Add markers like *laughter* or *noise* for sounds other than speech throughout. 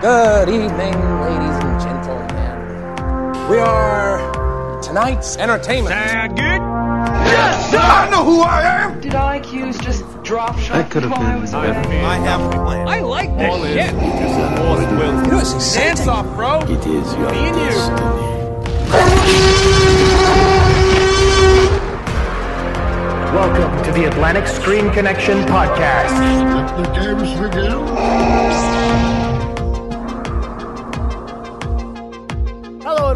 Good evening, ladies and gentlemen. We are tonight's entertainment. Sound good? I know who I am. Did IQs just drop shot That could have while I been was better. away? I have a plan. I like this All is shit. You know, it's exciting. Dance off, bro. It is your Me and you. destiny. Welcome to the Atlantic Screen Connection podcast. Let the games begin.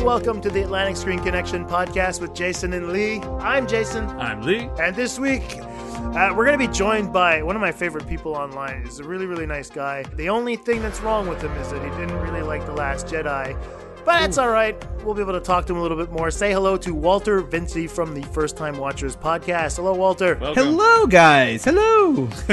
And welcome to the Atlantic Screen Connection podcast with Jason and Lee. I'm Jason, I'm Lee. and this week uh, we're going to be joined by one of my favorite people online. He's a really, really nice guy. The only thing that's wrong with him is that he didn't really like The Last Jedi. But that's all right. We'll be able to talk to him a little bit more. Say hello to Walter Vinci from the First Time Watchers podcast. Hello, Walter. Hello, guys. Hello. *laughs*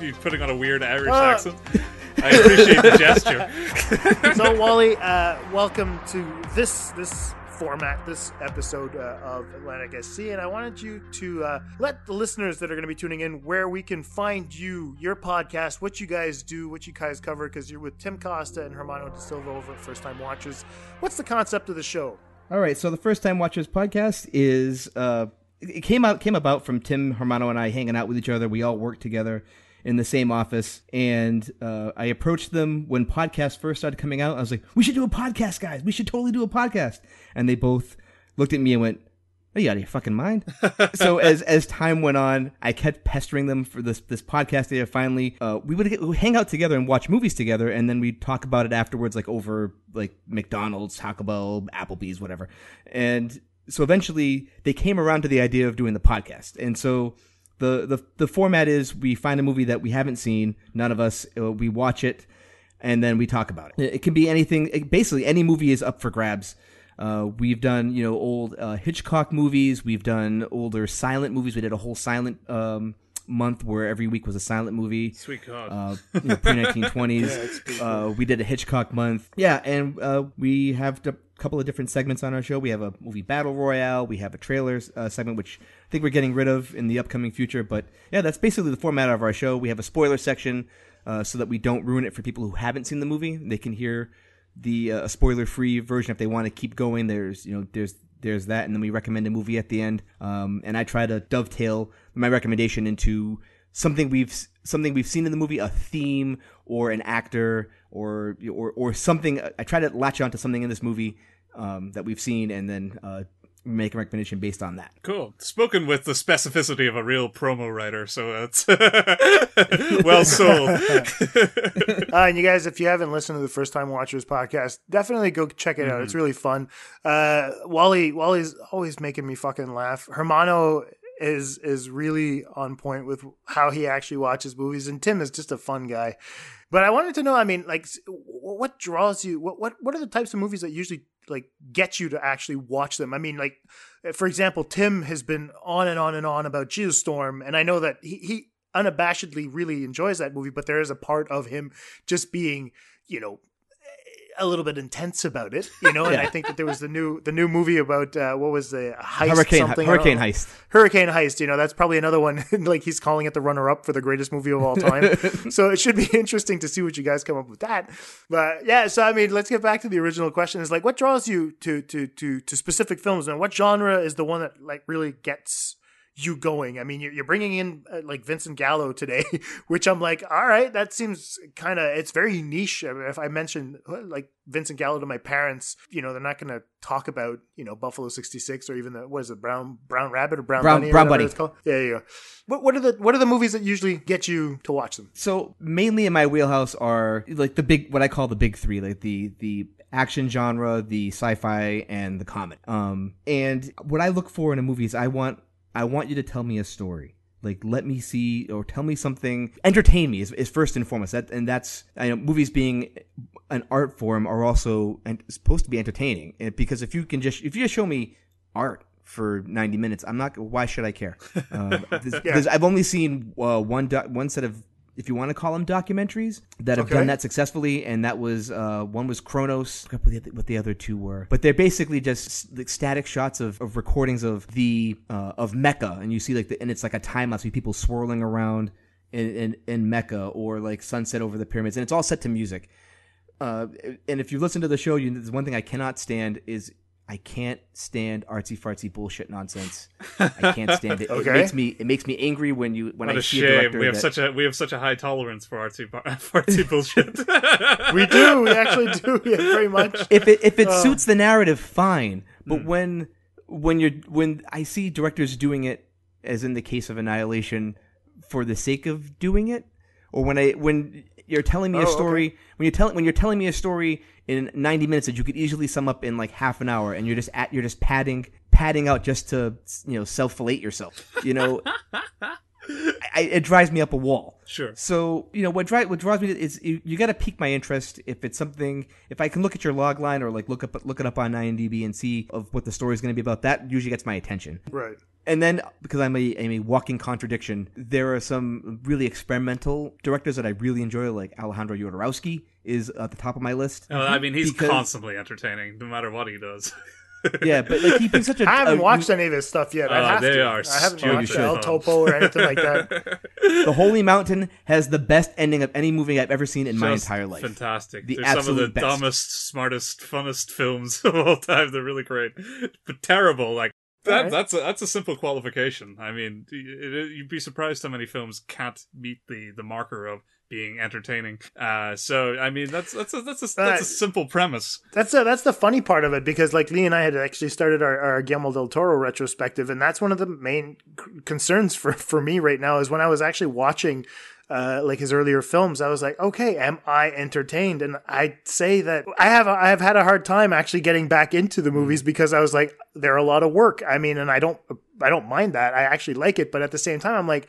You're putting on a weird Irish Uh. accent. *laughs* I appreciate the gesture. *laughs* so Wally, uh, welcome to this this format, this episode uh, of Atlantic SC, and I wanted you to uh, let the listeners that are going to be tuning in where we can find you, your podcast, what you guys do, what you guys cover, because you're with Tim Costa and Hermano De Silva over at First Time Watchers. What's the concept of the show? All right. So the first time watchers podcast is uh, it came out came about from Tim Hermano and I hanging out with each other. We all work together in the same office, and uh, I approached them when podcasts first started coming out. I was like, "We should do a podcast, guys. We should totally do a podcast." And they both looked at me and went. Are you out of your fucking mind? *laughs* so as as time went on, I kept pestering them for this this podcast. They finally uh, we would get, we would hang out together and watch movies together, and then we'd talk about it afterwards, like over like McDonald's, Taco Bell, Applebee's, whatever. And so eventually, they came around to the idea of doing the podcast, and so. The, the the format is we find a movie that we haven't seen, none of us, uh, we watch it, and then we talk about it. It can be anything. basically, any movie is up for grabs. Uh, we've done you know old uh, Hitchcock movies. We've done older silent movies. We did a whole silent um, month where every week was a silent movie. Sweet God. Uh, you know, pre nineteen twenties. *laughs* Uh, we did a Hitchcock month. Yeah, and uh, we have a couple of different segments on our show. We have a movie battle royale. We have a trailers uh, segment, which I think we're getting rid of in the upcoming future. But yeah, that's basically the format of our show. We have a spoiler section uh, so that we don't ruin it for people who haven't seen the movie. They can hear the uh, spoiler free version if they want to keep going. There's you know there's there's that, and then we recommend a movie at the end. Um, and I try to dovetail my recommendation into something we've something we've seen in the movie, a theme or an actor or or or something. I try to latch onto something in this movie um, that we've seen, and then uh, make a recommendation based on that. Cool. Spoken with the specificity of a real promo writer, so that's *laughs* well sold. *laughs* Uh, and you guys, if you haven't listened to the First Time Watchers podcast, definitely go check it out. It's really fun. Uh, Wally, Wally's always making me fucking laugh. Hermano is is really on point with how he actually watches movies, and Tim is just a fun guy. But I wanted to know, I mean, like, what draws you? What what what are the types of movies that usually like get you to actually watch them? I mean, like, for example, Tim has been on and on and on about Geostorm, and I know that he, he unabashedly really enjoys that movie, but there is a part of him just being, you know, a little bit intense about it, you know. And I think that there was the new the new movie about uh, what was the heist Hurricane something Hurricane. Heist. Hurricane Heist, you know, that's probably another one. *laughs* like he's calling it the runner up for the greatest movie of all time. *laughs* so it should be interesting to see what you guys come up with that. But yeah, so I mean, let's get back to the original question. Is like, what draws you to to to to specific films, and what genre is the one that like really gets you going? I mean, you're, you're bringing in uh, like Vincent Gallo today, *laughs* which I'm like, all right, that seems kind of it's very niche. I mean, if I mention uh, like Vincent Gallo to my parents, you know, they're not going to talk about you know Buffalo '66 or even the what is it, Brown Brown Rabbit or Brown, Brown- Bunny Brown Bunny. it's called. Yeah, yeah. What what are the what are the movies that usually get you to watch them? So mainly in my wheelhouse are like the big, what I call the big three, like the the action genre, the sci-fi, and the comedy. Um, and what I look for in a movie is I want I want you to tell me a story. Like let me see or tell me something. Entertain me is, is first and foremost. That and that's I know movies being an art form are also and supposed to be entertaining. And because if you can just if you just show me art for 90 minutes i'm not why should i care *laughs* uh, there's- i've only seen uh, one doc, one set of if you want to call them documentaries that have Okay. done that successfully and that was uh, one was forgot what the, other- what the other two were. But they're basically just like static shots of, of recordings of the uh, of mecca and you see like the, and it's like a time lapse with people swirling around in, in, in mecca or like sunset over the pyramids and it's all set to music. Uh, and if you listen to the show, you there's one thing I cannot stand is I can't stand artsy fartsy bullshit nonsense. *laughs* I can't stand it. It makes me it makes me angry when you when What I a see a director We have that, such a we have such a high tolerance for artsy bar- *laughs* for artsy *laughs* bullshit. We do. We actually do. Yeah, very much. if it if it Oh. suits the narrative, fine. But Hmm. when when you're when I see directors doing it, as in the case of Annihilation, for the sake of doing it, or when I when you're telling me Oh, a okay. story when you're telling when you're telling me a story in 90 minutes that you could easily sum up in like half an hour, and you're just at you're just padding padding out just to you know self fillet yourself, you know. *laughs* I, it drives me up a wall. Sure. So you know what drives what draws me to, is you, you got to pique my interest if it's something if I can look at your log line or like look up look it up on IMDb and see of what the story is going to be about. That usually gets my attention. Right. And then because I'm a I'm a walking contradiction, there are some really experimental directors that I really enjoy, like Alejandro Jodorowsky is at the top of my list. Well, I mean, he's Because- constantly entertaining, no matter what he does. *laughs* yeah, but like he brings such a *laughs* I haven't a- watched any of his stuff yet. I Oh, have they to. are I haven't stupid watched El. Topo or anything like that. *laughs* The Holy Mountain has the best ending of any movie I've ever seen in my entire life. Fantastic. The They're some of the best. dumbest, smartest, funnest films *laughs* of all time. They're really great, but terrible. Like that, Alright. that's a that's a simple qualification. I mean, y- it, you'd be surprised how many films can't meet the the marker of being entertaining. Uh, so I mean, that's that's a, that's a, that's a Uh, simple premise. That's a, that's the funny part of it because like Lee and I had actually started our, our Guillermo del Toro retrospective, and that's one of the main c- concerns for for me right now is when I was actually watching. Uh, like his earlier films, I was like, okay, am I entertained? And I'd say that I have I have had a hard time actually getting back into the movies because I was like, they're a lot of work. I mean, and I don't I don't mind that. I actually like it, but at the same time, I'm like,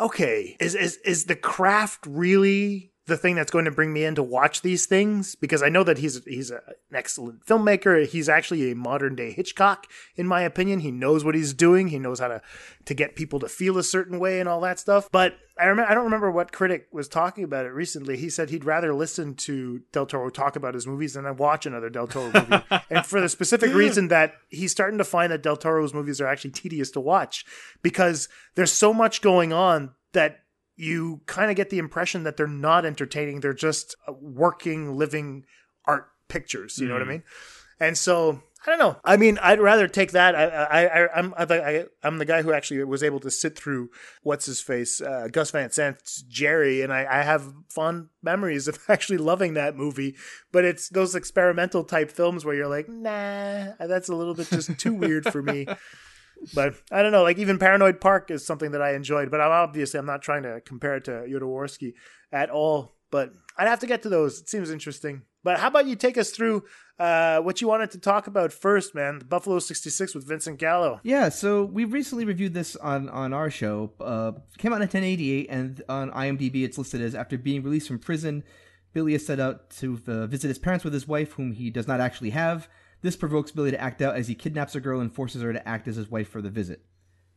okay, is is is the craft really the thing that's going to bring me in to watch these things? Because I know that he's he's an excellent filmmaker. He's actually a modern day Hitchcock, in my opinion. He knows what he's doing. He knows how to to get people to feel a certain way and all that stuff. But I remember I don't remember what critic was talking about it recently. He said he'd rather listen to Del Toro talk about his movies than watch another Del Toro movie, *laughs* and for the specific reason that he's starting to find that Del Toro's movies are actually tedious to watch because there's so much going on that you kind of get the impression that they're not entertaining. They're just uh, working, living art pictures. You know what I mean? And so I don't know. I mean, I'd rather take that. I, I, I I'm, I, I, I'm the guy who actually was able to sit through what's his face, uh, Gus Van Sant's Gerry, and I, I have fond memories of *laughs* actually loving that movie. But it's those experimental type films where you're like, nah, that's a little bit just too weird for me. *laughs* But I don't know, like even Paranoid Park is something that I enjoyed, but I'm obviously I'm not trying to compare it to Jodorowsky at all. But I'd have to get to those. It seems interesting. But how about you take us through uh, what you wanted to talk about first, man? The Buffalo 66 with Vincent Gallo. Yeah, so we recently reviewed this on on our show. Uh, came out in 1088, and on IMDb it's listed as after being released from prison, Billy is set out to uh, visit his parents with his wife, whom he does not actually have. This provokes Billy to act out as he kidnaps a girl and forces her to act as his wife for the visit.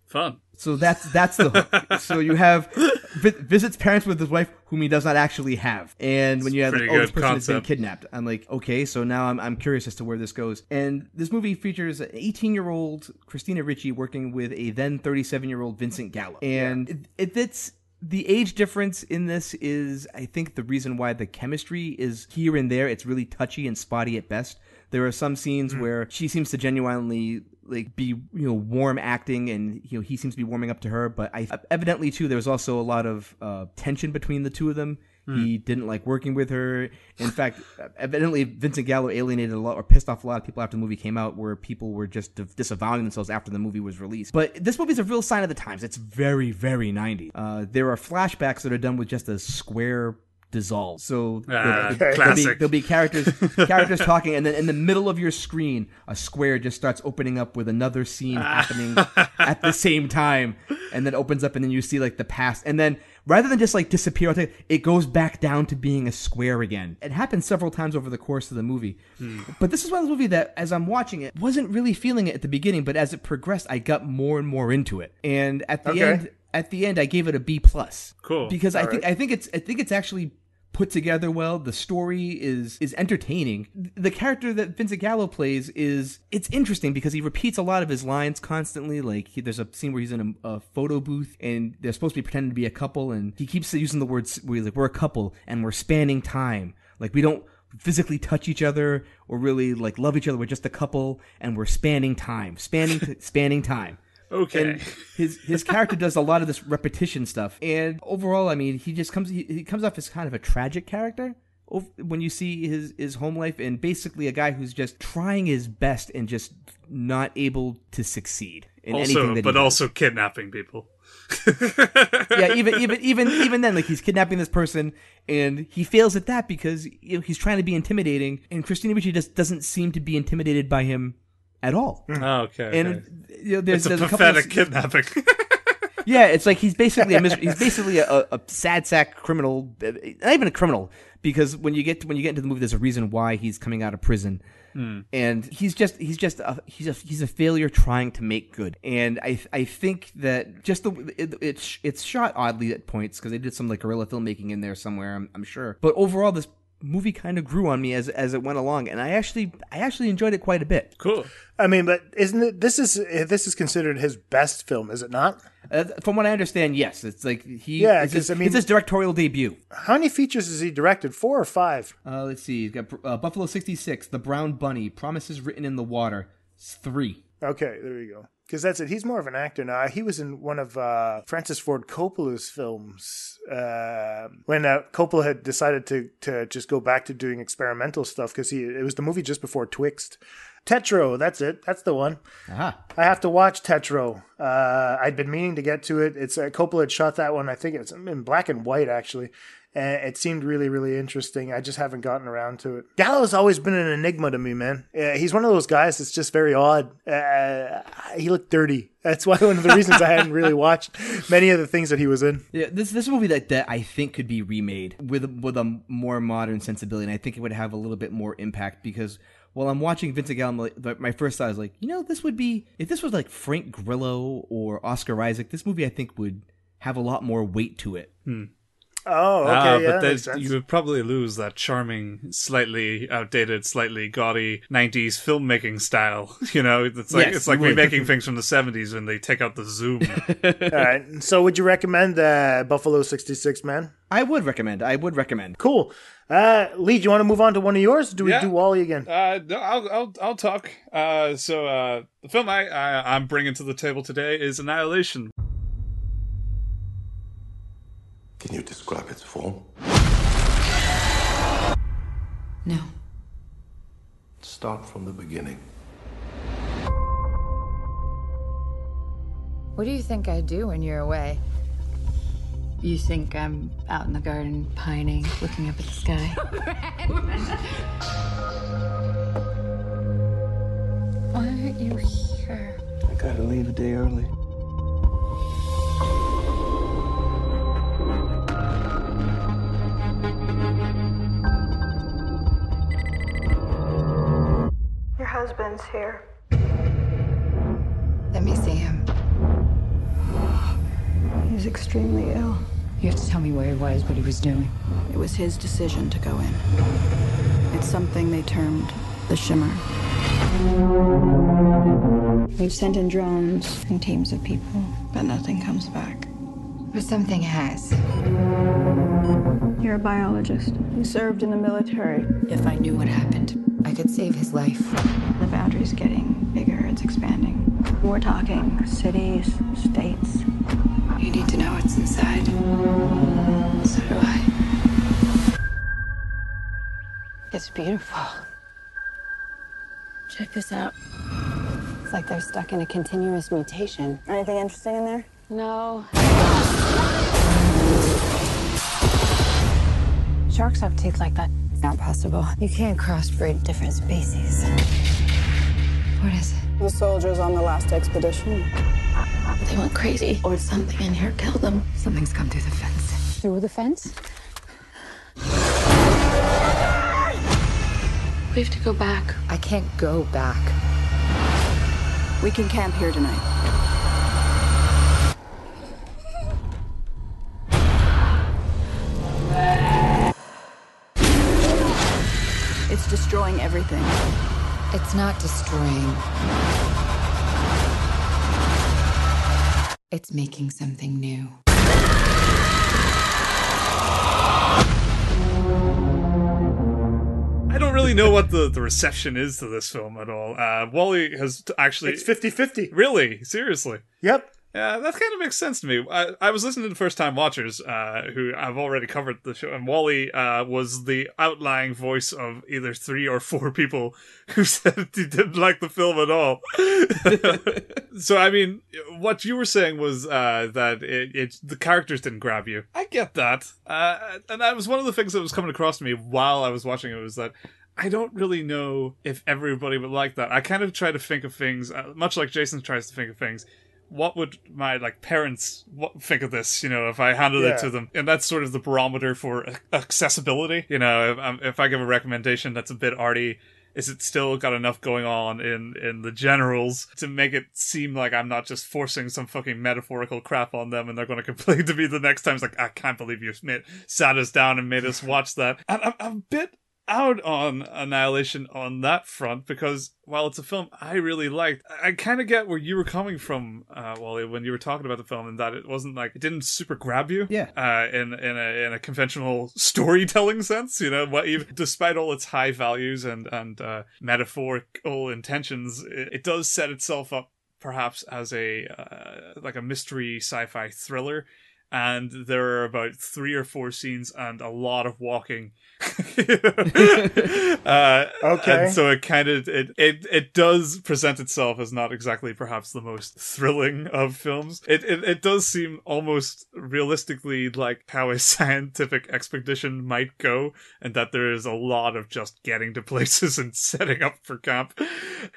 Fun. So that's that's the hook. *laughs* so you have vi- visits parents with his wife whom he does not actually have, and when you have like, oh, this person has been kidnapped, I'm like, okay, so now I'm I'm curious as to where this goes. And this movie features an 18 year old Christina Ricci working with a then 37 year old Vincent Gallo, and it, it, it's the age difference in this is, I think, the reason why the chemistry is here and there. It's really touchy and spotty at best. There are some scenes where she seems to genuinely like be you know warm acting and you know he seems to be warming up to her but i evidently too there was also a lot of uh, tension between the two of them. He didn't like working with her. In fact *laughs* evidently vincent gallo alienated a lot or pissed off a lot of people after the movie came out where people were just disavowing themselves after the movie was released. But this movie's a real sign of the times. It's very very 90 uh, there are flashbacks that are done with just a square dissolve. So Ah, there'll, there'll be, there'll be characters *laughs* characters talking and then in the middle of your screen a square just starts opening up with another scene happening at the same time and then opens up and then you see like the past and then rather than just like disappear it goes back down to being a square again. It happens several times over the course of the movie. But this is one of those movies that as i'm watching it wasn't really feeling it at the beginning but as it progressed i got more and more into it. And at the Okay. end at the end i gave it a b plus. Cool. because i think right. i think it's i think it's actually put together well. The story is is entertaining. The character that Vincent Gallo plays is it's interesting because he repeats a lot of his lines constantly. Like he, there's a scene where he's in a, a photo booth and they're supposed to be pretending to be a couple, and he keeps using the words where he's like, "We're a couple and we're spanning time. Like we don't." physically touch each other or really like love each other. We're just a couple, and we're spanning time, spanning *laughs* spanning time. Okay. And his his *laughs* character does a lot of this repetition stuff, and overall, I mean, he just comes he, he comes off as kind of a tragic character when you see his his home life, and basically a guy who's just trying his best and just not able to succeed in anything also, that he but does. also kidnapping people. *laughs* yeah, even even *laughs* even even then, like he's kidnapping this person, and he fails at that because you know he's trying to be intimidating, and Christina Ricci just doesn't seem to be intimidated by him at all. Oh, okay. And okay. you know, there's, it's a there's a couple of, pathetic kidnapping. *laughs* yeah, it's like he's basically a mis- he's basically a, a sad sack criminal, uh, not even a criminal because when you get to, when you get into the movie, there's a reason why he's coming out of prison, and he's just he's just a, he's a he's a failure trying to make good, and I I think that just the it, it's it's shot oddly at points because they did some like guerrilla filmmaking in there somewhere, I'm, I'm sure, but overall this movie kind of grew on me as as it went along, and I actually I actually enjoyed it quite a bit. cool. I mean, but isn't it? This is this is considered his best film, is it not? Uh, from what I understand, yes, it's like he Yeah, it's his, 'cause, I mean- it's his directorial debut. How many features has he directed? Four or five? Uh, let's see. He's got uh, Buffalo 66, The Brown Bunny, Promises Written in the Water. It's three. Okay, there you go. Because that's it. He's more of an actor now. He was in one of uh, Francis Ford Coppola's films uh, when uh, Coppola had decided to to just go back to doing experimental stuff because he it was the movie just before Twixt. Tetro, that's it. That's the one. Aha. I have to watch Tetro. Uh, I'd been meaning to get to it. It's uh, Coppola had shot that one. I think it's in black and white actually, and it seemed really, really interesting. I just haven't gotten around to it. Gallo's always been an enigma to me, man. Uh, he's one of those guys that's just very odd. Uh, he looked dirty. That's why one of the reasons I hadn't really *laughs* watched many of the things that he was in. Yeah, this this movie that, that I think could be remade with with a more modern sensibility, and I think it would have a little bit more impact because while I'm watching Vincent Gallo, my- my first thought is like, you know, this would be if this was like Frank Grillo or Oscar Isaac, this movie I think would have a lot more weight to it. Oh, okay, Ah, yeah, but that makes then sense. you would probably lose that charming, slightly outdated, slightly gaudy '90s filmmaking style. *laughs* You know, it's like Yes, it's like would. remaking things from the '70s when they take out the zoom. *laughs* All right. So, would you recommend uh, Buffalo '66, man? I would recommend. I would recommend. Cool. Uh, Lee, do you want to move on to one of yours? Or do we Yeah. do Wally again? Uh, no, I'll, I'll, I'll talk. Uh, so, uh, the film I, I, I'm bringing to the table today is Annihilation. Can you describe its form? No. Start from the beginning. What do you think I do when you're away? You think I'm out in the garden pining, looking up at the sky? *laughs* Why aren't you here? I gotta leave a day early. Husband's here. Let me see him. He's extremely ill. You have to tell me where he was, what he was doing. It was his decision to go in. It's something they termed the shimmer. We've sent in drones and teams of people, but nothing comes back. But something has. You're a biologist. You served in the military. If I knew what happened, I could save life. The boundary's getting bigger, it's expanding. We're talking cities, states. You need to know what's inside. So do I. It's beautiful. Check this out. It's like they're stuck in a continuous mutation. Anything interesting in there? No. Sharks have teeth like that. It's not possible. You can't crossbreed different species. What is it? The soldiers on the last expedition. They went crazy, or something in here killed them. Something's come through the fence. Through the fence? We have to go back. I can't go back. We can camp here tonight. Everything. It's not destroying. It's making something new. I don't really know what the, the reception is to this film at all. Uh, Wally has t- actually. It's 50 50. Really? Seriously? Yep. Yeah, that kind of makes sense to me. I, I was listening to first time watchers, uh, who I've already covered the show, and Wally uh, was the outlying voice of either three or four people who *laughs* said he didn't like the film at all. *laughs* so, I mean, what you were saying was uh, that it, it the characters didn't grab you. I get that, uh, and that was one of the things that was coming across to me while I was watching it was that I don't really know if everybody would like that. I kind of try to think of things, uh, much like Jason tries to think of things. What would my like parents what, think of this? You know, if I handed Yeah. it to them, and that's sort of the barometer for accessibility. You know, if, if I give a recommendation that's a bit arty, is it still got enough going on in in the generals to make it seem like I'm not just forcing some fucking metaphorical crap on them and they're going *laughs* to complain to me the next time? It's like I can't believe you made, sat us down and made us watch that. And I'm, I'm a bit out on Annihilation on that front because while it's a film I really liked, I kind of get where you were coming from, uh, Wally, when you were talking about the film and that it wasn't like it didn't super grab you, Yeah. uh, in in a in a conventional *laughs* storytelling sense. You know, what even despite all its high values and and uh, metaphorical intentions, it, it does set itself up perhaps as a uh, like a mystery sci-fi thriller. And there are about three or four scenes and a lot of walking. *laughs* uh, Okay. And so it kind of it, it it does present itself as not exactly perhaps the most thrilling of films. It it, it does seem almost realistically like how a *laughs* scientific expedition might go, and that there is a lot of just getting to places *laughs* and setting up for camp.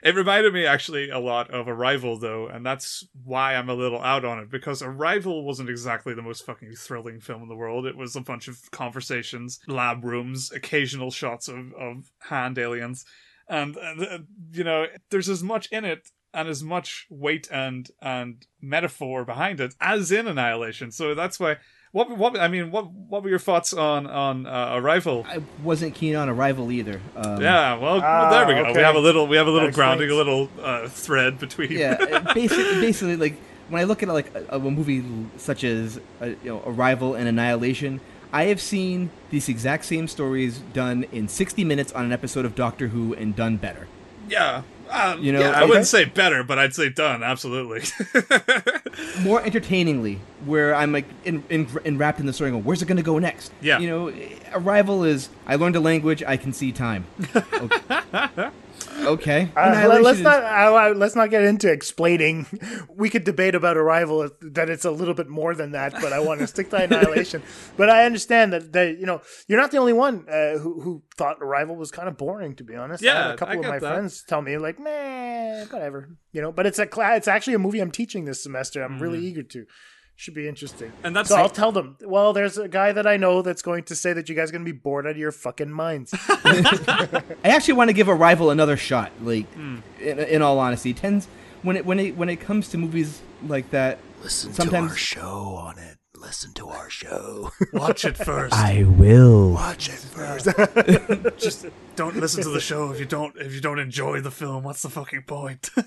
It reminded me actually a lot of Arrival though, and that's why I'm a little out on it because Arrival wasn't exactly the most fucking thrilling film in the world. It was a bunch of conversations, lab rooms, occasional shots of, of hand aliens, and, and uh, you know, there's as much in it and as much weight and and metaphor behind it as in Annihilation. So that's why. What what I mean, what what were your thoughts on on uh, Arrival? I wasn't keen on Arrival either. Um, Yeah, well, Ah, there we go. We have a little, we have a little That grounding, a little uh, thread between. yeah. *laughs* Basically, basically, like when I look at like a, a movie such as uh, you know Arrival and Annihilation, I have seen these exact same stories done in 60 minutes on an episode of Doctor Who and done better. yeah. Uh, You know, yeah, I wouldn't say better, but I'd say done. Absolutely. *laughs* more entertainingly, where I'm like in, in, enwrapped in the story. And go, where's it going to go next? Yeah. you know, Arrival is I learned a language, I can see time. *laughs* Okay, okay. Uh, let, Annihilation us is- not uh, let's not get into explaining. *laughs* We could debate about Arrival that it's a little bit more than that, but I want to stick to *laughs* Annihilation. But I understand that that you know you're not the only one uh, who who thought Arrival was kind of boring. To be honest, I had Yeah, a couple I of my that. friends tell me like, man, whatever, you know. But it's a cla- it's actually a movie I'm teaching this semester. I'm really eager to. Should be interesting. And that's so the- I'll tell them. Well, there's a guy that I know that's going to say that you guys are going to be bored out of your fucking minds. *laughs* I actually want to give Arrival another shot. Like, Hmm. in, in all honesty, tends when it when it when it comes to movies like that. Listen sometimes to our show on it. Listen to our show. *laughs* Watch it first. I will. Watch it first. *laughs* Just don't listen to the show if you don't if you don't enjoy the film. What's the fucking point? *laughs*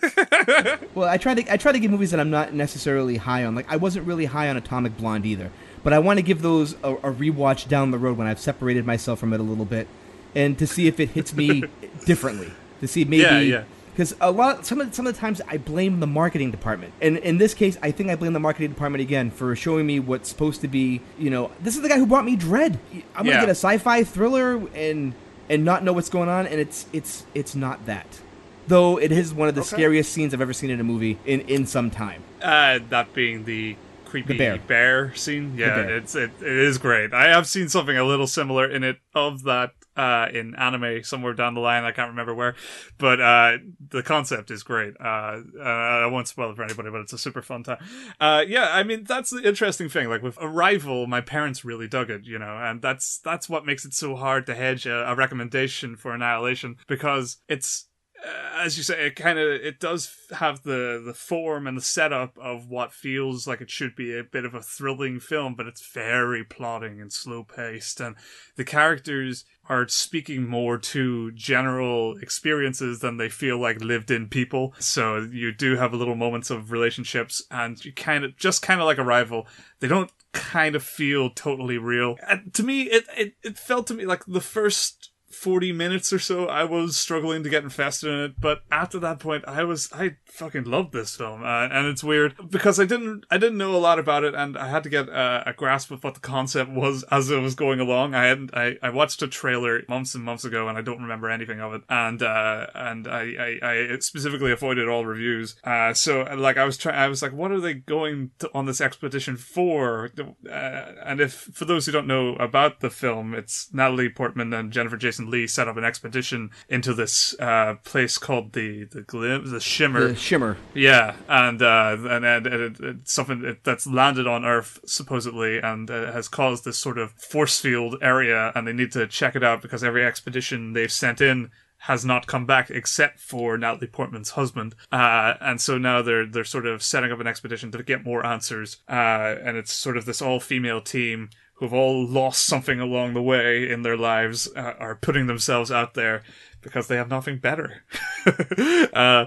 Well, I try to I try to give movies that I'm not necessarily high on. Like I wasn't really high on Atomic Blonde either, but I want to give those a, a rewatch down the road when I've separated myself from it a little bit, and to see if it hits me differently. To see maybe Yeah, yeah. Because a lot some of some of the times I blame the marketing department, and in this case, I think I blame the marketing department again for showing me what's supposed to be. You know, this is the guy who brought me Dread. I'm gonna Yeah. get a sci-fi thriller and and not know what's going on, and it's it's it's not that. Though it is one of the Okay. scariest scenes I've ever seen in a movie in in some time. uh, that being the creepy The bear. scene. Yeah, bear. it's it, it is great. I have seen something a little similar in it of that uh, in anime somewhere down the line. I can't remember where, but uh, the concept is great. Uh, uh, I won't spoil it for anybody, but it's a super fun time. Uh, yeah, I mean that's the interesting thing. Like with Arrival, my parents really dug it, you know, and that's that's what makes it so hard to hedge a, a recommendation for Annihilation because it's Uh, as you say, it kind of it does have the the form and the setup of what feels like it should be a bit of a thrilling film, but it's very plodding and slow paced, and the characters are speaking more to general experiences than they feel like lived in people. So you do have a little moments of relationships, and you kind of just kind of like Arrival. They don't kind of feel totally real. And to me, it, it it felt to me like the first 40 minutes or so I was struggling to get invested in it but after that point I was I fucking loved this film uh, and it's weird because I didn't I didn't know a lot about it and I had to get uh, a grasp of what the concept was *laughs* as it was going along. I hadn't I, I watched a trailer months and months ago and I don't remember anything of it and uh, and I, I, I specifically avoided all reviews. Uh, so like I was trying I was like what are they going to, on this expedition for? Uh, and if for those who don't know about the film it's Natalie Portman and Jennifer Jason Lee set up an expedition into this uh, place called the the Glim, the Shimmer. The Shimmer. Yeah, and uh, and, and, and something that's landed on Earth supposedly, and uh, has caused this sort of force field area, and they need to check it out because every expedition they've sent in has not come back except for Natalie Portman's husband, uh, and so now they're they're sort of setting up an expedition to get more answers, uh, and it's sort of this all female team who've all lost something along the way in their lives uh, are putting themselves out there because they have nothing better, *laughs* uh,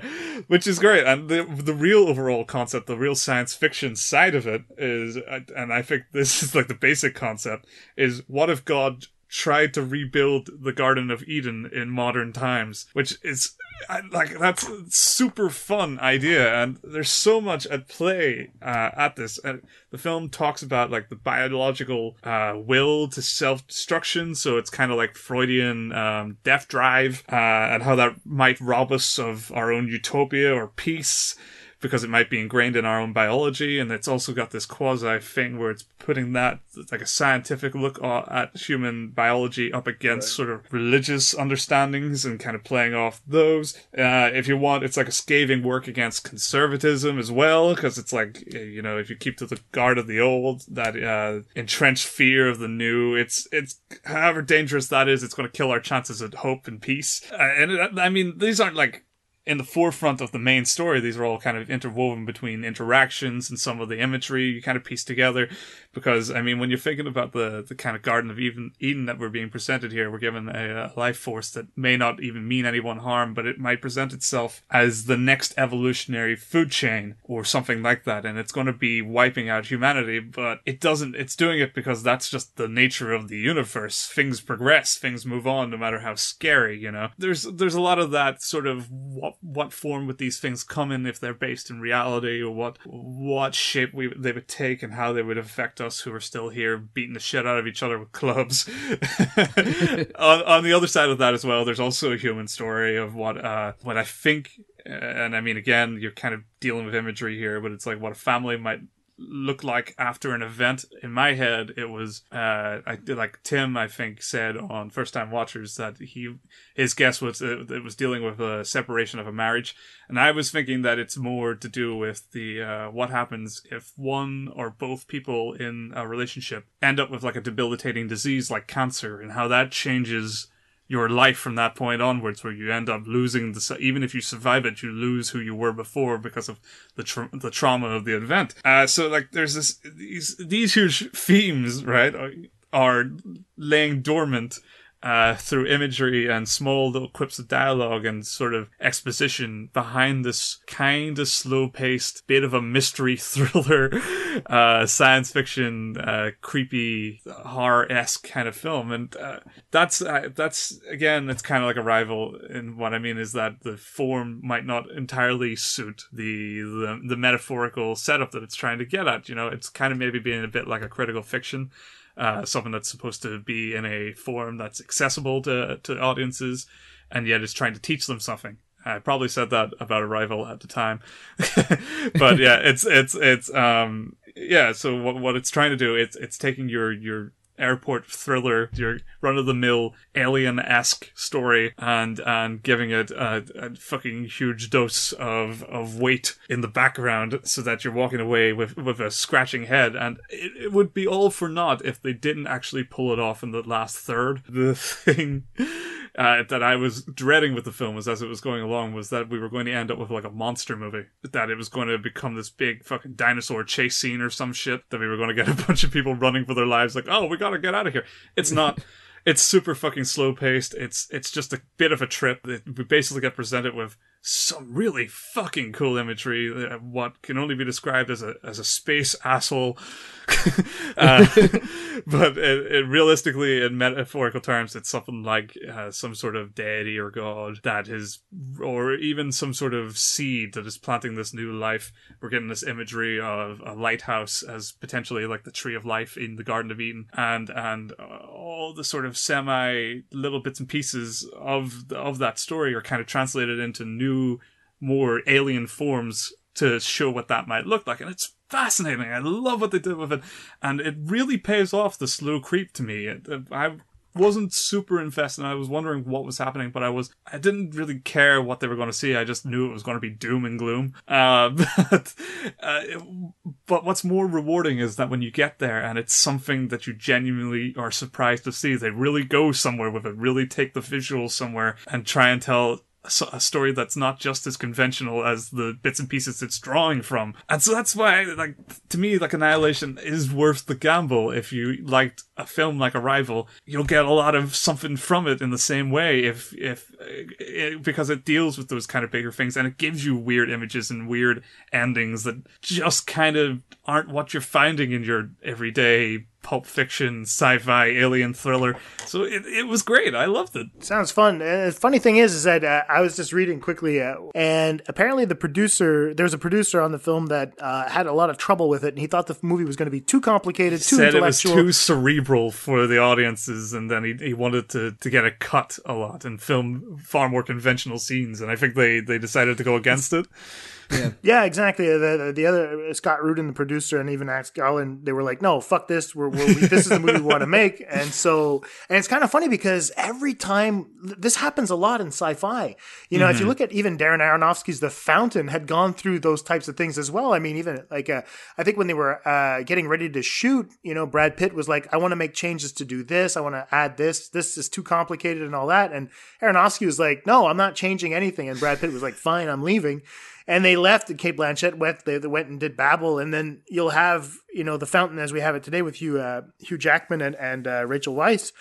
which is great. And the the real overall concept, the real science fiction side of it is, and I think this is like the basic concept, is what if God tried to rebuild the Garden of Eden in modern times, which is like that's a super fun idea, and there's so much at play uh, at this. The film talks about like the biological uh, will to self destruction, so it's kind of like Freudian um, death drive, uh, and how that might rob us of our own utopia or peace because it might be ingrained in our own biology, and it's also got this quasi thing where it's putting that like a scientific look at human biology up against right. sort of religious understandings and kind of playing off those. Uh, if you want, it's like a scathing work against conservatism as well, because it's like you know if you keep to the guard of the old, that uh, entrenched fear of the new, it's it's however dangerous that is, it's going to kill our chances of hope and peace. Uh, and it, I mean, these aren't like in the forefront of the main story, these are all kind of interwoven between interactions and some of the imagery you kind of piece together. Because, I mean, when you're thinking about the, the kind of Garden of Eden, Eden that we're being presented here, we're given a, a life force that may not even mean anyone harm, but it might present itself as the next evolutionary food chain or something like that. And it's going to be wiping out humanity, but it doesn't, it's doing it because that's just the nature of the universe. Things progress, things move on, no matter how scary, you know? There's, there's a lot of that sort of what what form would these things come in if they're based in reality, or what what shape we they would take, and how they would affect us who are still here, beating the shit out of each other with clubs. *laughs* on, on the other side of that as well, there's also a human story of what uh what I think, and I mean again, you're kind of dealing with imagery here, but it's like what a family might look like after an event. In my head, it was uh, I like Tim. I think said on First Time Watchers that he his guess was uh, it was dealing with a separation of a marriage, and I was thinking that it's more to do with the uh, what happens if one or both people in a relationship end up with like a debilitating disease like cancer, and how that changes your life from that point onwards, where you end up losing the even if you survive it, you lose who you were before because of the tra- the trauma of the event. Uh, so like there's this these these huge *laughs* themes, right, are, are laying dormant uh, through imagery and small little quips of dialogue and sort of exposition behind this kind of slow paced bit of a mystery *laughs* thriller, uh, science fiction, uh, creepy horror esque kind of film. And, uh, that's, uh, that's, again, it's kind of like Arrival. And what I mean is that the form might not entirely suit the, the, the metaphorical setup that it's trying to get at. You know, it's kind of maybe being a bit like a critical fiction uh, something that's supposed to be in a form that's accessible to to audiences, and yet it's trying to teach them something. I probably said that about Arrival at the time, *laughs* but yeah, it's it's it's um yeah. So what what it's trying to do it's it's taking your your airport thriller, your run of the mill alien esque story, and and giving it a, a, fucking huge dose of of weight in the background, so that you're walking away with with a scratching head. And it, it would be all for naught if they didn't actually pull it off in the last third. *laughs* The thing uh, that I was dreading with the film was as it was going along was that we were going to end up with like a monster movie. That it was going to become this big fucking dinosaur chase scene or some shit. That we were going to get a *laughs* bunch of people running for their lives, like, oh, we gotta get out of here. It's not. *laughs* it's super fucking slow paced. It's it's just a bit of a trip. That we basically get presented with some really fucking cool imagery. uh, What can only be described as a as a space asshole, *laughs* uh, *laughs* but it, it realistically, in metaphorical terms, it's something like uh, some sort of deity or god that is, or even some sort of seed that is planting this new life. We're getting this imagery of a lighthouse as potentially like the tree of life in the Garden of Eden, and and uh, all the sort of semi little bits and pieces of of that story are kind of translated into new, more alien forms to show what that might look like, and it's fascinating. I love what they did with it, and it really pays off the slow creep to me. I wasn't super invested. I was wondering what was happening, but I was I didn't really care what they were going to see. I just knew it was going to be doom and gloom. Uh, *laughs* but, uh, it- but what's more rewarding is that when you get there and it's something that you genuinely are surprised to see, they really go somewhere with it. Really take the visuals somewhere and try and tell a story that's not just as conventional as the bits and pieces it's drawing from. And so that's why, like, to me, like, Annihilation is worth the gamble. If you liked a film like Arrival, you'll get a lot of something from it in the same way if, if, it, because it deals with those kind of bigger things and it gives you weird images and weird endings that just kind of aren't what you're finding in your everyday pulp fiction, sci-fi, alien thriller. So it, it was great. I loved it. Sounds fun. And the funny thing is, is that uh, I was just reading quickly, uh, and apparently the producer, there was a producer on the film that uh, had a lot of trouble with it, and he thought the movie was going to be too complicated, too said it was intellectual. too cerebral for the audiences, and then he, he wanted to, to get it cut a lot and film far more conventional scenes. And I think they, they decided to go against it. *laughs* Yeah, exactly. The, the, the other Scott Rudin, the producer, and even Alex Garland, they were like, "No, fuck this. We're, we're we, this is the movie we want to *laughs* make." And so, and it's kind of funny because every time this happens a lot in sci-fi. You know, if you Mhm. look at even Darren Aronofsky's The Fountain, had gone through those types of things as well. I mean, even like uh, I think when they were uh, getting ready to shoot, you know, Brad Pitt was like, "I want to make changes to do this. I want to add this. This is too complicated and all that." And Aronofsky was like, "No, I'm not changing anything." And Brad Pitt was like, "Fine, I'm leaving." And they left, and Cate Blanchett went. They, they went and did Babel, and then you'll have you know the Fountain as we have it today with Hugh uh, Hugh Jackman and and uh, Rachel Weisz.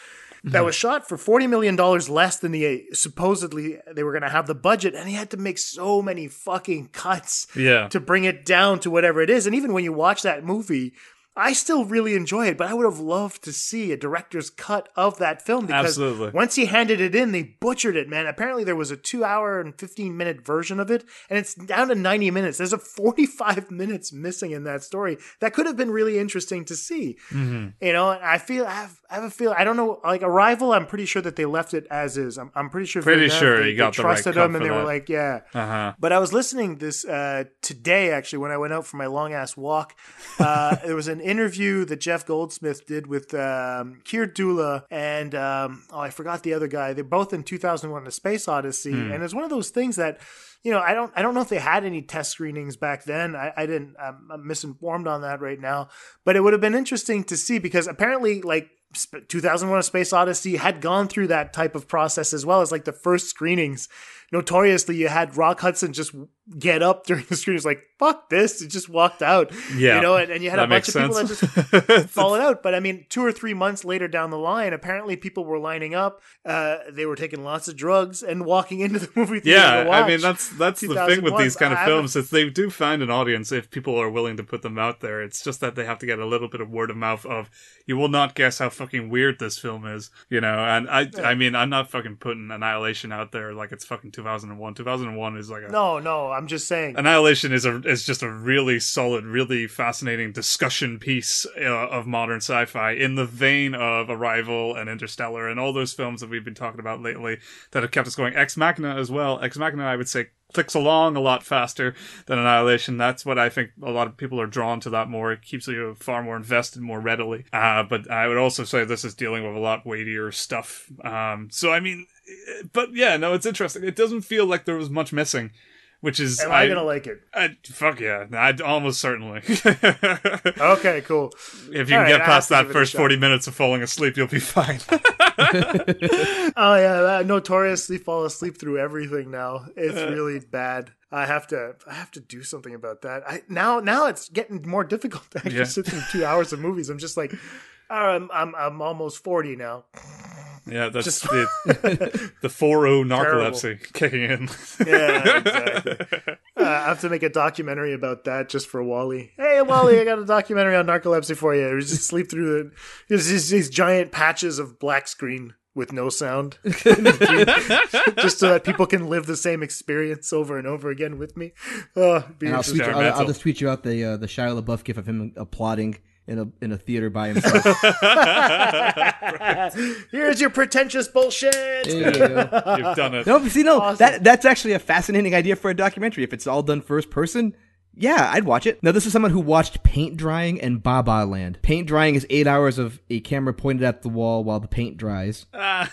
That Mhm. was shot for forty million dollars less than the uh, supposedly they were going to have the budget, and he had to make so many fucking cuts Yeah. to bring it down to whatever it is. And even when you watch that movie, I still really enjoy it, but I would have loved to see a director's cut of that film because Absolutely. once he handed it in, they butchered it, man. Apparently, there was a two hour and 15 minute version of it, and it's down to 90 minutes. There's a 45 *laughs* minutes missing in that story that could have been really interesting to see. Mm-hmm. You know, and I feel I have I have a feel I don't know like Arrival. I'm pretty sure that they left it as is. I'm, I'm pretty sure. Pretty sure they, he got they the right trusted cut and they were like, yeah. Uh-huh. But I was listening this uh, today actually when I went out for my long ass walk. Uh, *laughs* there was an interview that Jeff Goldsmith did with um, Keir Dullea and um, oh I forgot the other guy. They're both in 2001: A Space Odyssey, Hmm. and it's one of those things that you know I don't I don't know if they had any test screenings back then. I, I didn't. I'm, I'm misinformed on that right now, but it would have been interesting to see because apparently like. Sp- 2001: A Space Odyssey had gone through that type of process as well as like the first screenings. Notoriously, you had Rock Hudson just get up *laughs* during the screenings, like "fuck this," and just walked out. Yeah, you know, and, and you had a bunch of makes people that just *laughs* followed out. But I mean, two or three months later down the line, apparently people were lining up. Uh, they were taking lots of drugs and walking into the movie theater. Yeah, I mean that's that's the thing with these kind of I films is they do find an audience if people are willing to put them out there. It's just that they have to get a little bit of word of mouth of you will not guess how fucking weird this film is, you know. And I I mean I'm not fucking putting Annihilation out there like it's fucking 2001. 2001 is like a No, no, I'm just saying. Annihilation is a is just a really solid, really fascinating discussion piece uh, of modern sci-fi in the vein of Arrival and Interstellar and all those films that we've been talking about lately that have kept us going. Ex Machina as well. Ex Machina, I would say, clicks along a lot faster than Annihilation. That's what I think a lot of people are drawn to that more. It keeps you far more invested more readily. Uh, but I would also say this is dealing with a lot weightier stuff. Um, so I mean, eh, but yeah, no, it's interesting. It doesn't feel like there was much missing. Which is Am I gonna like it? I, fuck yeah, I'd almost certainly. *laughs* okay, cool. If you All can right, get past that give it a first forty minutes of falling asleep, you'll be fine. *laughs* oh yeah, I notoriously fall asleep through everything now. It's Uh. really bad. I have to I have to do something about that. I now now it's getting more difficult to actually Yeah. sit through two hours of movies. I'm just like, oh, I'm I'm I'm almost forty now. Yeah, that's Just- the the four *laughs* O narcolepsy kicking in. yeah, exactly. *laughs* Uh, I have to make a documentary about that just for Wally. Hey, Wally, I got a documentary on narcolepsy for you. We just sleep through the there's these, these giant patches of black screen with no sound, *laughs* just so that people can live the same experience over and over again with me. Oh, be And I'll, interesting. tweet, I'll, I'll just tweet you out the uh, the Shia LaBeouf gif of him applauding in a in a theater by himself. *laughs* *laughs* Here's your pretentious bullshit. There You. *laughs* You've done it. No, but see, no, Awesome. that that's actually a fascinating idea for a documentary. If it's all done first person, yeah, I'd watch it. Now, this is someone who watched paint drying and Baa Baa Land. Paint drying is eight hours of a camera pointed at the wall while the paint dries. Ah.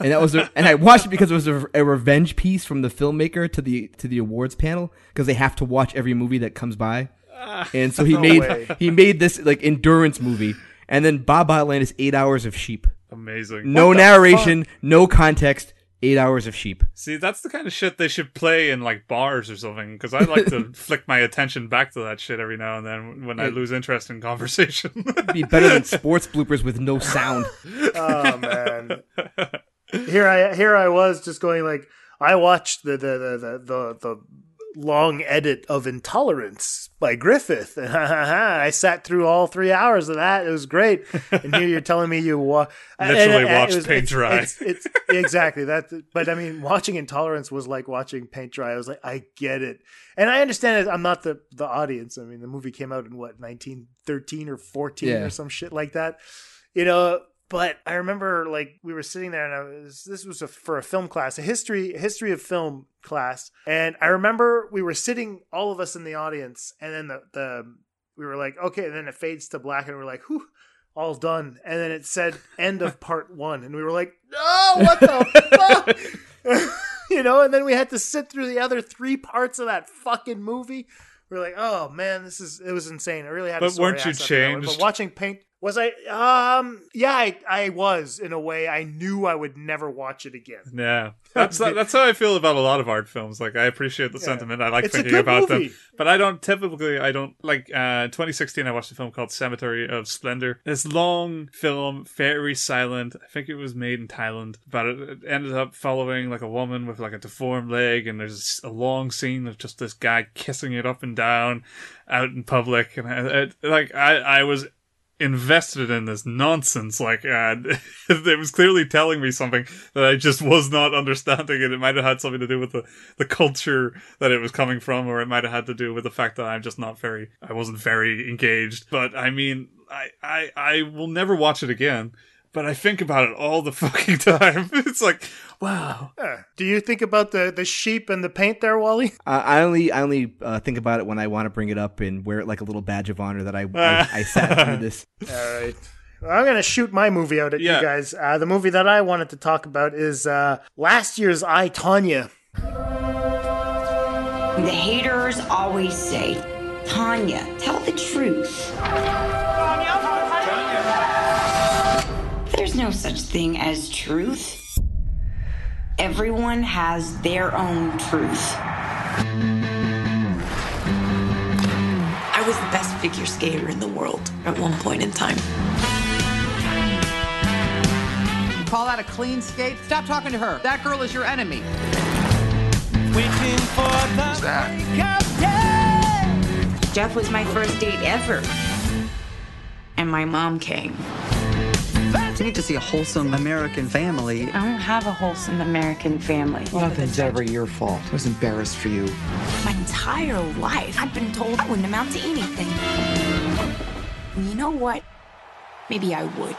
and that was a, and I watched it because it was a, a revenge piece from the filmmaker to the to the awards panel because they have to watch every movie that comes by. Ah, and so *laughs* he No made way. he made this like endurance movie. And then Baa Baa Land is eight hours of sheep. Amazing. No What the narration, no context, eight hours of sheep. See, that's the kind of shit they should play in like bars or something. Because I like to *laughs* flick my attention back to that shit every now and then when I lose interest in conversation. be better than *laughs* sports bloopers with no sound. oh man here i here i was just going like i watched the the the the, the, the long edit of intolerance by griffith. And *laughs* i sat through all three hours of that. It was great. And here you're telling me you wa- *laughs* Literally and- and watched was- paint it's- dry. it's, it's exactly. That but i mean watching intolerance was like watching paint dry. I was like i get it. And i understand it i'm not the the audience. I mean the movie came out in what 1913 or 14 Yeah. or some shit like that. You know but i remember like we were sitting there and i was this was a, for a film class a history a history of film class. And i remember we were sitting all of us in the audience and then the the we were like okay and then it fades to black and we're like whew all done. And then it said end of part *laughs* one. And we were like no what the fuck? *laughs* You know and then we had to sit through the other three parts of that fucking movie. We are like oh man this is it was insane. I really had But weren't you ass after that one. changed? but watching paint was i um yeah I, I was in a way i knew i would never watch it again Yeah, that's *laughs* that's how I feel about a lot of art films. Like I appreciate the Yeah. sentiment. I like It's thinking about movie. them, but I don't typically. I don't like. Uh, 2016, I watched a film called Cemetery of Splendor. This long film, very silent. I think it was made in Thailand, but it, it ended up following like a woman with like a deformed leg, and there's a long scene of just this guy kissing it up and down out in public, and I, like I I was invested in this nonsense. Like, uh, *laughs* it was clearly telling me something that I just was not understanding, and it might have had something to do with the, the culture that it was coming from, or it might have had to do with the fact that I'm just not very, I wasn't very engaged. But I mean, I, I, I will never watch it again. But I think about it all the *laughs* fucking time. *laughs* It's like, wow. Yeah. do you think about the the sheep and the paint there wally I I only I only uh, think about it when I want to bring it up and wear it like a little badge of honor that I I, *laughs* I sat through this. All right. I'm going to shoot my movie out at Yeah. you guys. Uh, the movie that I wanted to talk about is uh, last year's I, Tonya. The haters always say, Tonya, tell the truth. There's no such thing as truth. Everyone has their own truth. I was the best figure skater in the world at one point in time. You call that a clean skate? Stop talking to her. That girl is your enemy. Who's that? Jeff was my first date ever. And my mom came. You need to see a wholesome American family. I don't have a wholesome American family. Nothing's ever your fault. I was embarrassed for you. My entire life, I've been told I wouldn't amount to anything. And you know what? Maybe I would.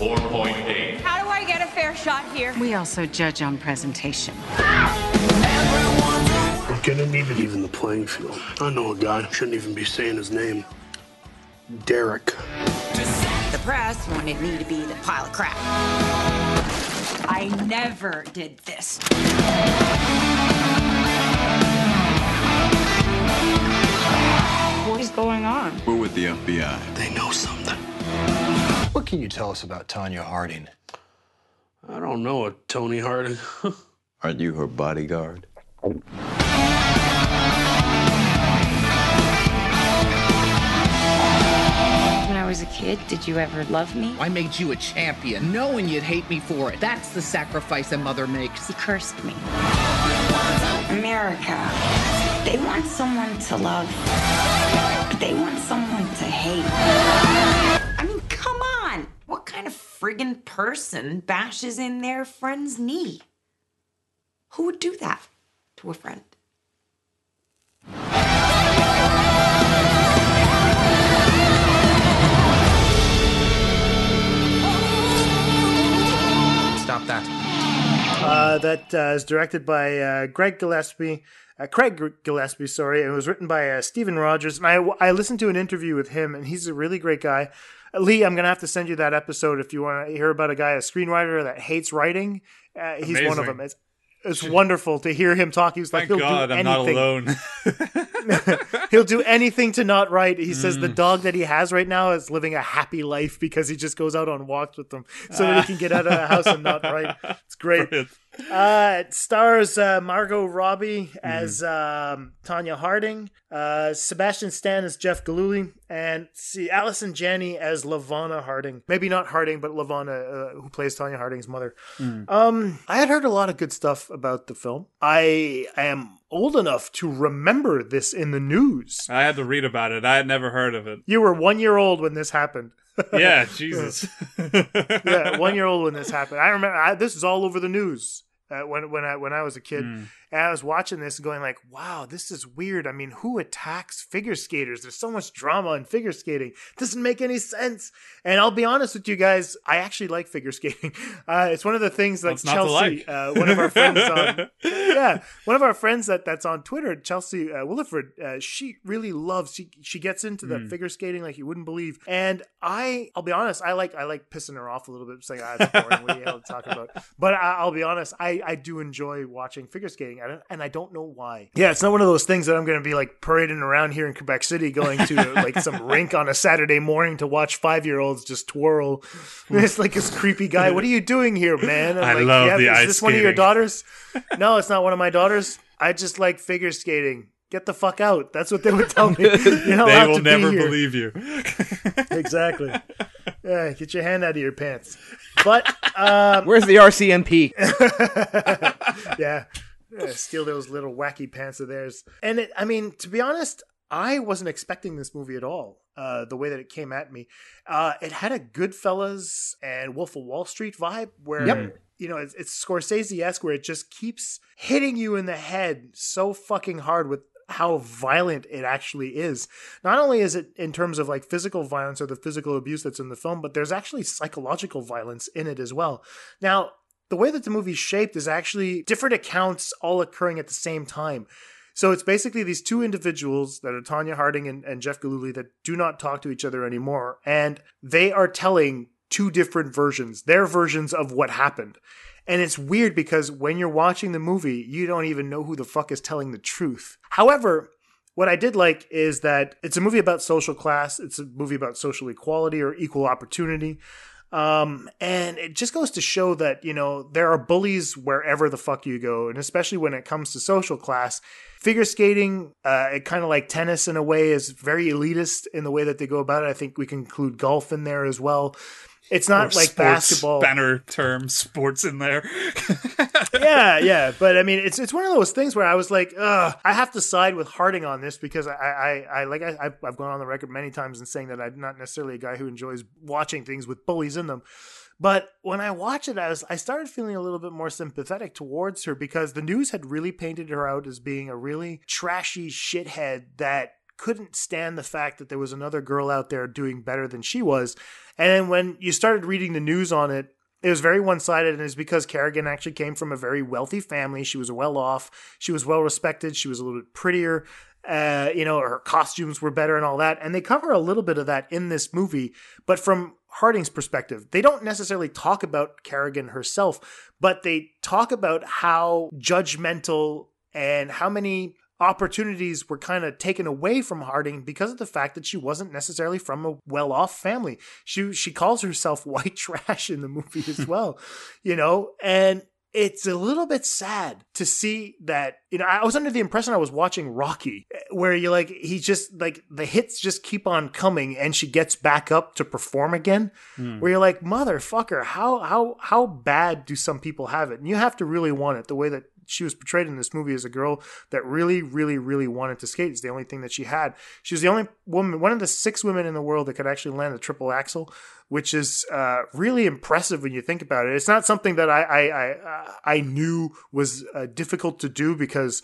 4.8. How do I get a fair shot here? We also judge on presentation. I'm gonna need to even the playing field. I know a guy, shouldn't even be saying his name. Derek. The press wanted me to be the pile of crap. I never did this. What is going on? We're with the FBI. They know something. What can you tell us about Tonya Harding? I don't know a Tony Harding. *laughs* Aren't you her bodyguard? Was a kid, did you ever love me? I made you a champion, knowing you'd hate me for it. That's the sacrifice a mother makes. He cursed me. America. They want someone to love, but they want someone to hate. I mean, come on. What kind of friggin' person bashes in their friend's knee? Who would do that to a friend? That. Uh, that uh, is directed by uh, Greg Gillespie. Uh, Craig Gillespie, sorry. It was written by uh, Steven Rogers. And I, I listened to an interview with him, and he's a really great guy. Uh, Lee, I'm going to have to send you that episode if you want to hear about a guy, a screenwriter that hates writing. Uh, he's one of them. It's, it's wonderful to hear him talk. He's like, Thank he'll God do I'm not anything. alone. *laughs* He'll do anything to not write. He says Mm. the dog that he has right now is living a happy life because he just goes out on walks with them so that he can get out of the house and not write. It's great. *laughs* Uh, it stars uh, Margot Robbie as um, Tonya Harding, uh, Sebastian Stan as Jeff Gillooly, and see Allison Janney as LaVona Harding. Maybe not Harding, but LaVona, uh, who plays Tonya Harding's mother. Um, I had heard a lot of good stuff about the film. I am old enough to remember this in the news. I had to read about it. I had never heard of it. You were one year old when this happened. Yeah, *laughs* Jesus. yeah, one year old when this happened. I remember I, this is all over the news uh, when when I when I was a kid, Hmm. And I was watching this and going like, "Wow, this is weird." I mean, who attacks figure skaters? There's so much drama in figure skating. doesn't make any sense. And I'll be honest with you guys, I actually like figure *laughs* skating. Uh, it's one of the things like What's Chelsea, like? uh, one of our friends on *laughs* yeah, one of our friends that that's on Twitter, Chelsea uh, Williford, uh, she really loves. She she gets into the Hmm. figure skating like you wouldn't believe. And I, I'll be honest, I like I like pissing her off a little bit, saying, "Ah, it's boring. what are you hell to talk about?" But I, I'll be honest, I I do enjoy watching figure skating, and I- and I don't know why. Yeah, it's not one of those things that I'm going to be like parading around here in Quebec City, going to *laughs* like some rink on a Saturday morning to watch five year olds just twirl. *laughs* It's like this creepy guy. What are you doing here, man? I'm I like, love yeah, the is ice this one of your daughters? no, it's not one of my daughters. I just like figure skating. Get the fuck out. That's what they would tell me. *laughs* You're not they allowed will to be never believe you. exactly. Yeah, get your hand out of your pants. But um, Where's the RCMP? yeah. Yeah, steal those little wacky pants of theirs. And it, I mean, to be honest, I wasn't expecting this movie at all. Uh, the way that it came at me, uh, it had a Goodfellas and Wolf of Wall Street vibe, where Yep. you know it's, it's Scorsese esque, where it just keeps hitting you in the head so fucking hard with how violent it actually is. Not only is it in terms of like physical violence or the physical abuse that's in the film, but there's actually psychological violence in it as well. Now, the way that the movie's shaped is actually different accounts all occurring at the same time. So it's basically these two individuals that are Tonya Harding and, and Jeff Gillooly that do not talk to each other anymore. And they are telling two different versions, their versions of what happened. And it's weird because when you're watching the movie, you don't even know who the fuck is telling the truth. However, what I did like is that it's a movie about social class, it's a movie about social equality or equal opportunity. Um, and it just goes to show that, you know, there are bullies wherever the fuck you go. And especially when it comes to social class, figure skating, uh, it kind of like tennis in a way is very elitist in the way that they go about it. I think we can include golf in there as well. It's not like basketball. Banner term sports in there. *laughs* yeah, yeah, but I mean, it's it's one of those things where I was like, Ugh, I have to side with Harding on this because I, I, I like I, I've- I've gone on the record many times in saying that I'm not necessarily a guy who enjoys watching things with bullies in them. But when I watched it, I was I started feeling a little bit more sympathetic towards her because the news had really painted her out as being a really trashy shithead that couldn't stand the fact that there was another girl out there doing better than she was. And then when you started reading the news on it, it was very one sided, and it's because Kerrigan actually came from a very wealthy family. She was well off, she was well respected, she was a little bit prettier. Uh, you know, her costumes were better and all that. And they cover a little bit of that in this movie, but from Harding's perspective, they don't necessarily talk about Kerrigan herself, but they talk about how judgmental and how many opportunities were kind of taken away from Harding because of the fact that she wasn't necessarily from a well-off family. She she calls herself *laughs* white trash in the movie as *laughs* well, you know, and it's a little bit sad to see that you know i was under the impression i was watching rocky where you're like he just like the hits just keep on coming and she gets back up to perform again Hmm. where you're like motherfucker how how how bad do some people have it and you have to really want it the way that she was portrayed in this movie as a girl that really, really, really wanted to skate. It's the only thing that she had. She was the only woman, one of the six women in the world that could actually land a triple axel, which is uh, really impressive when you think about it. It's not something that I I I, I knew was uh, difficult to do because.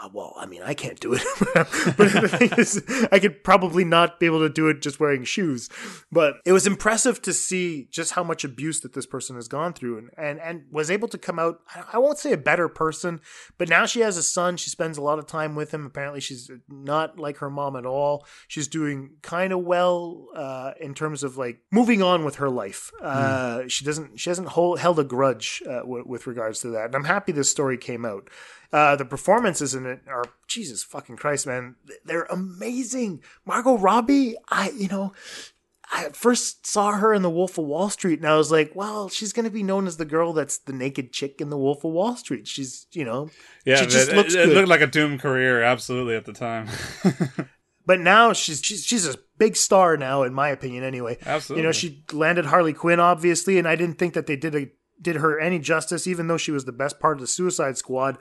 Uh, well, I mean, I can't do it, *laughs* but the thing is, I could probably not be able to do it just wearing shoes. But it was impressive to see just how much abuse that this person has gone through, and and, and was able to come out. I won't say a better person, but now she has a son. She spends a lot of time with him. Apparently, she's not like her mom at all. She's doing kind of well uh, in terms of like moving on with her life. Uh, She doesn't. She hasn't hold, held a grudge uh, w- with regards to that, and I'm happy this story came out. Uh, the performances in it are Jesus fucking Christ, man. They're amazing. Margot Robbie, I you know, I first saw her in The Wolf of Wall Street, and I was like, well, she's gonna be known as the girl that's the naked chick in The Wolf of Wall Street. She's you know, Yeah, she just it, looks it, it good. looked like a doomed career, absolutely at the time. *laughs* But now she's she's she's a big star now, in my opinion. Anyway, Absolutely. You know, she landed Harley Quinn, obviously, and I didn't think that they did a did her any justice, even though she was the best part of the Suicide Squad.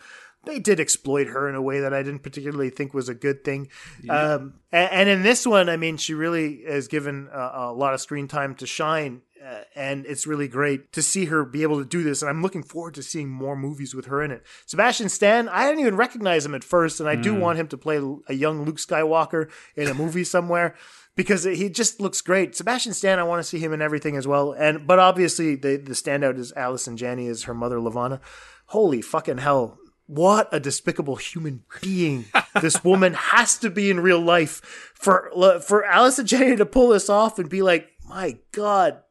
They did exploit her in a way that I didn't particularly think was a good thing. Um, and, and in this one, I mean, she really is given a, a lot of screen time to shine. Uh, and it's really great to see her be able to do this. And I'm looking forward to seeing more movies with her in it. Sebastian Stan, I didn't even recognize him at first, and I do Mm. want him to play a young Luke Skywalker in a movie *laughs* somewhere because he just looks great. Sebastian Stan, I want to see him in everything as well. And but obviously the the standout is Allison Janney as her mother LaVona. Holy fucking hell. What a despicable human being this woman has to be in real life for for Allison Janney to pull this off and be like, my God,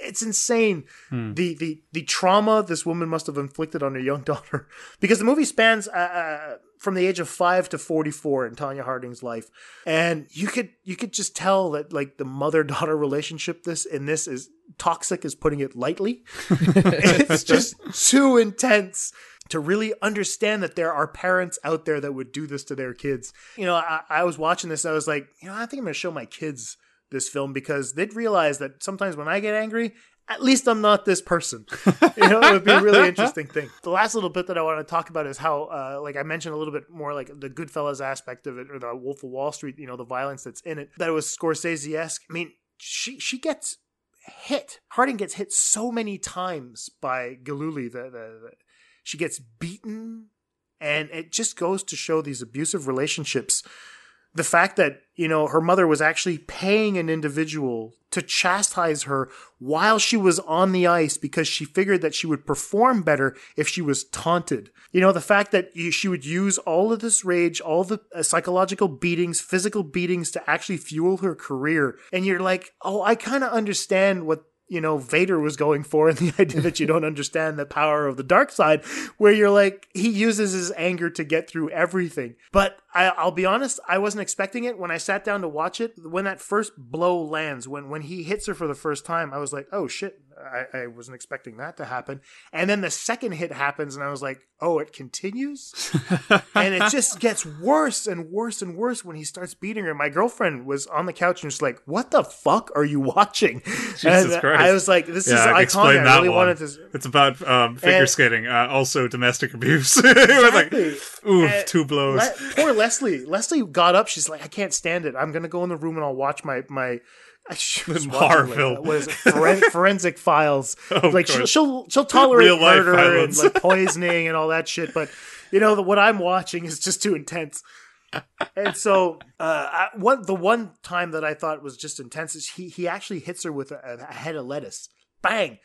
it's insane Hmm. the the the trauma this woman must have inflicted on her young daughter because the movie spans uh, uh, from the age of 5 to 44 in Tonya Harding's life. And you could you could just tell that like the mother daughter relationship this in this is toxic is putting it lightly. *laughs* *laughs* It's just too intense to really understand that there are parents out there that would do this to their kids. You know I, I was watching this I was like you know I think I'm going to show my kids this film because they'd realize that sometimes when I get angry, at least I'm not this person. *laughs* you know, it would be a really interesting thing. The last little bit that I want to talk about is how, uh, like I mentioned a little bit more, like the Goodfellas aspect of it, or the Wolf of Wall Street. You know, the violence that's in it. That it was Scorsese esque. I mean, she she gets hit. Harding gets hit so many times by Gillooly. The, the, the she gets beaten, and it just goes to show these abusive relationships the fact that you know her mother was actually paying an individual to chastise her while she was on the ice because she figured that she would perform better if she was taunted. You know the fact that she would use all of this rage all the uh, psychological beatings physical beatings to actually fuel her career. And you're like oh i kind of understand what you know Vader was going for and *laughs* the idea that you don't understand the power of the dark side where you're like he uses his anger to get through everything. But I, I'll be honest I wasn't expecting it when I sat down to watch it when that first blow lands when when he hits her for the first time I was like oh shit I, I wasn't expecting that to happen and then the second hit happens and I was like oh it continues *laughs* and it just gets worse and worse and worse when he starts beating her my girlfriend was on the couch and just like what the fuck are you watching Jesus and Christ. I was like, this is Yeah, I can iconic. I really one. wanted to. It's about um, figure And- skating, uh, also domestic abuse. *laughs* was like, ooh, And two blows. Le- poor Leslie. Leslie got up. She's like, I can't stand it. I'm gonna go in the room and I'll watch my my. *laughs* She was Horror watching, like, what is it? Foren- *laughs* forensic files. Oh, like she'll, she'll she'll tolerate murder and like poisoning and all that shit, but you know the, what I'm watching is just too intense. and so, uh, I, one the one time that I thought was just intense is he he actually hits her with a, a head of lettuce, bang,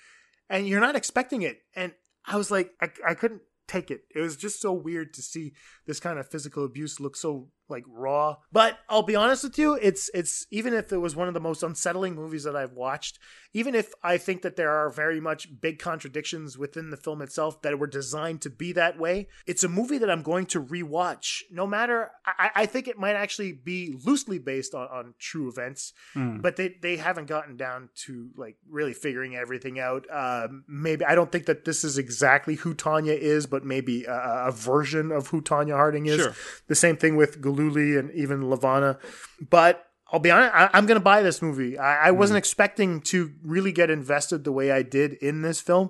and you're not expecting it. And I was like, I, I couldn't take it. It was just so weird to see this kind of physical abuse look so like raw. But I'll be honest with you, it's it's even if it was one of the most unsettling movies that I've watched, even if I think that there are very much big contradictions within the film itself that were designed to be that way, it's a movie that I'm going to rewatch. No matter, I, I think it might actually be loosely based on, on true events, Hmm. but they they haven't gotten down to like really figuring everything out. Um, maybe I don't think that this is exactly who Tonya is, but maybe a, a version of who Tonya Harding is. Sure. The same thing with Gillooly and even LaVona. But I'll be honest, I, I'm going to buy this movie. I, I hmm. wasn't expecting to really get invested the way I did in this film.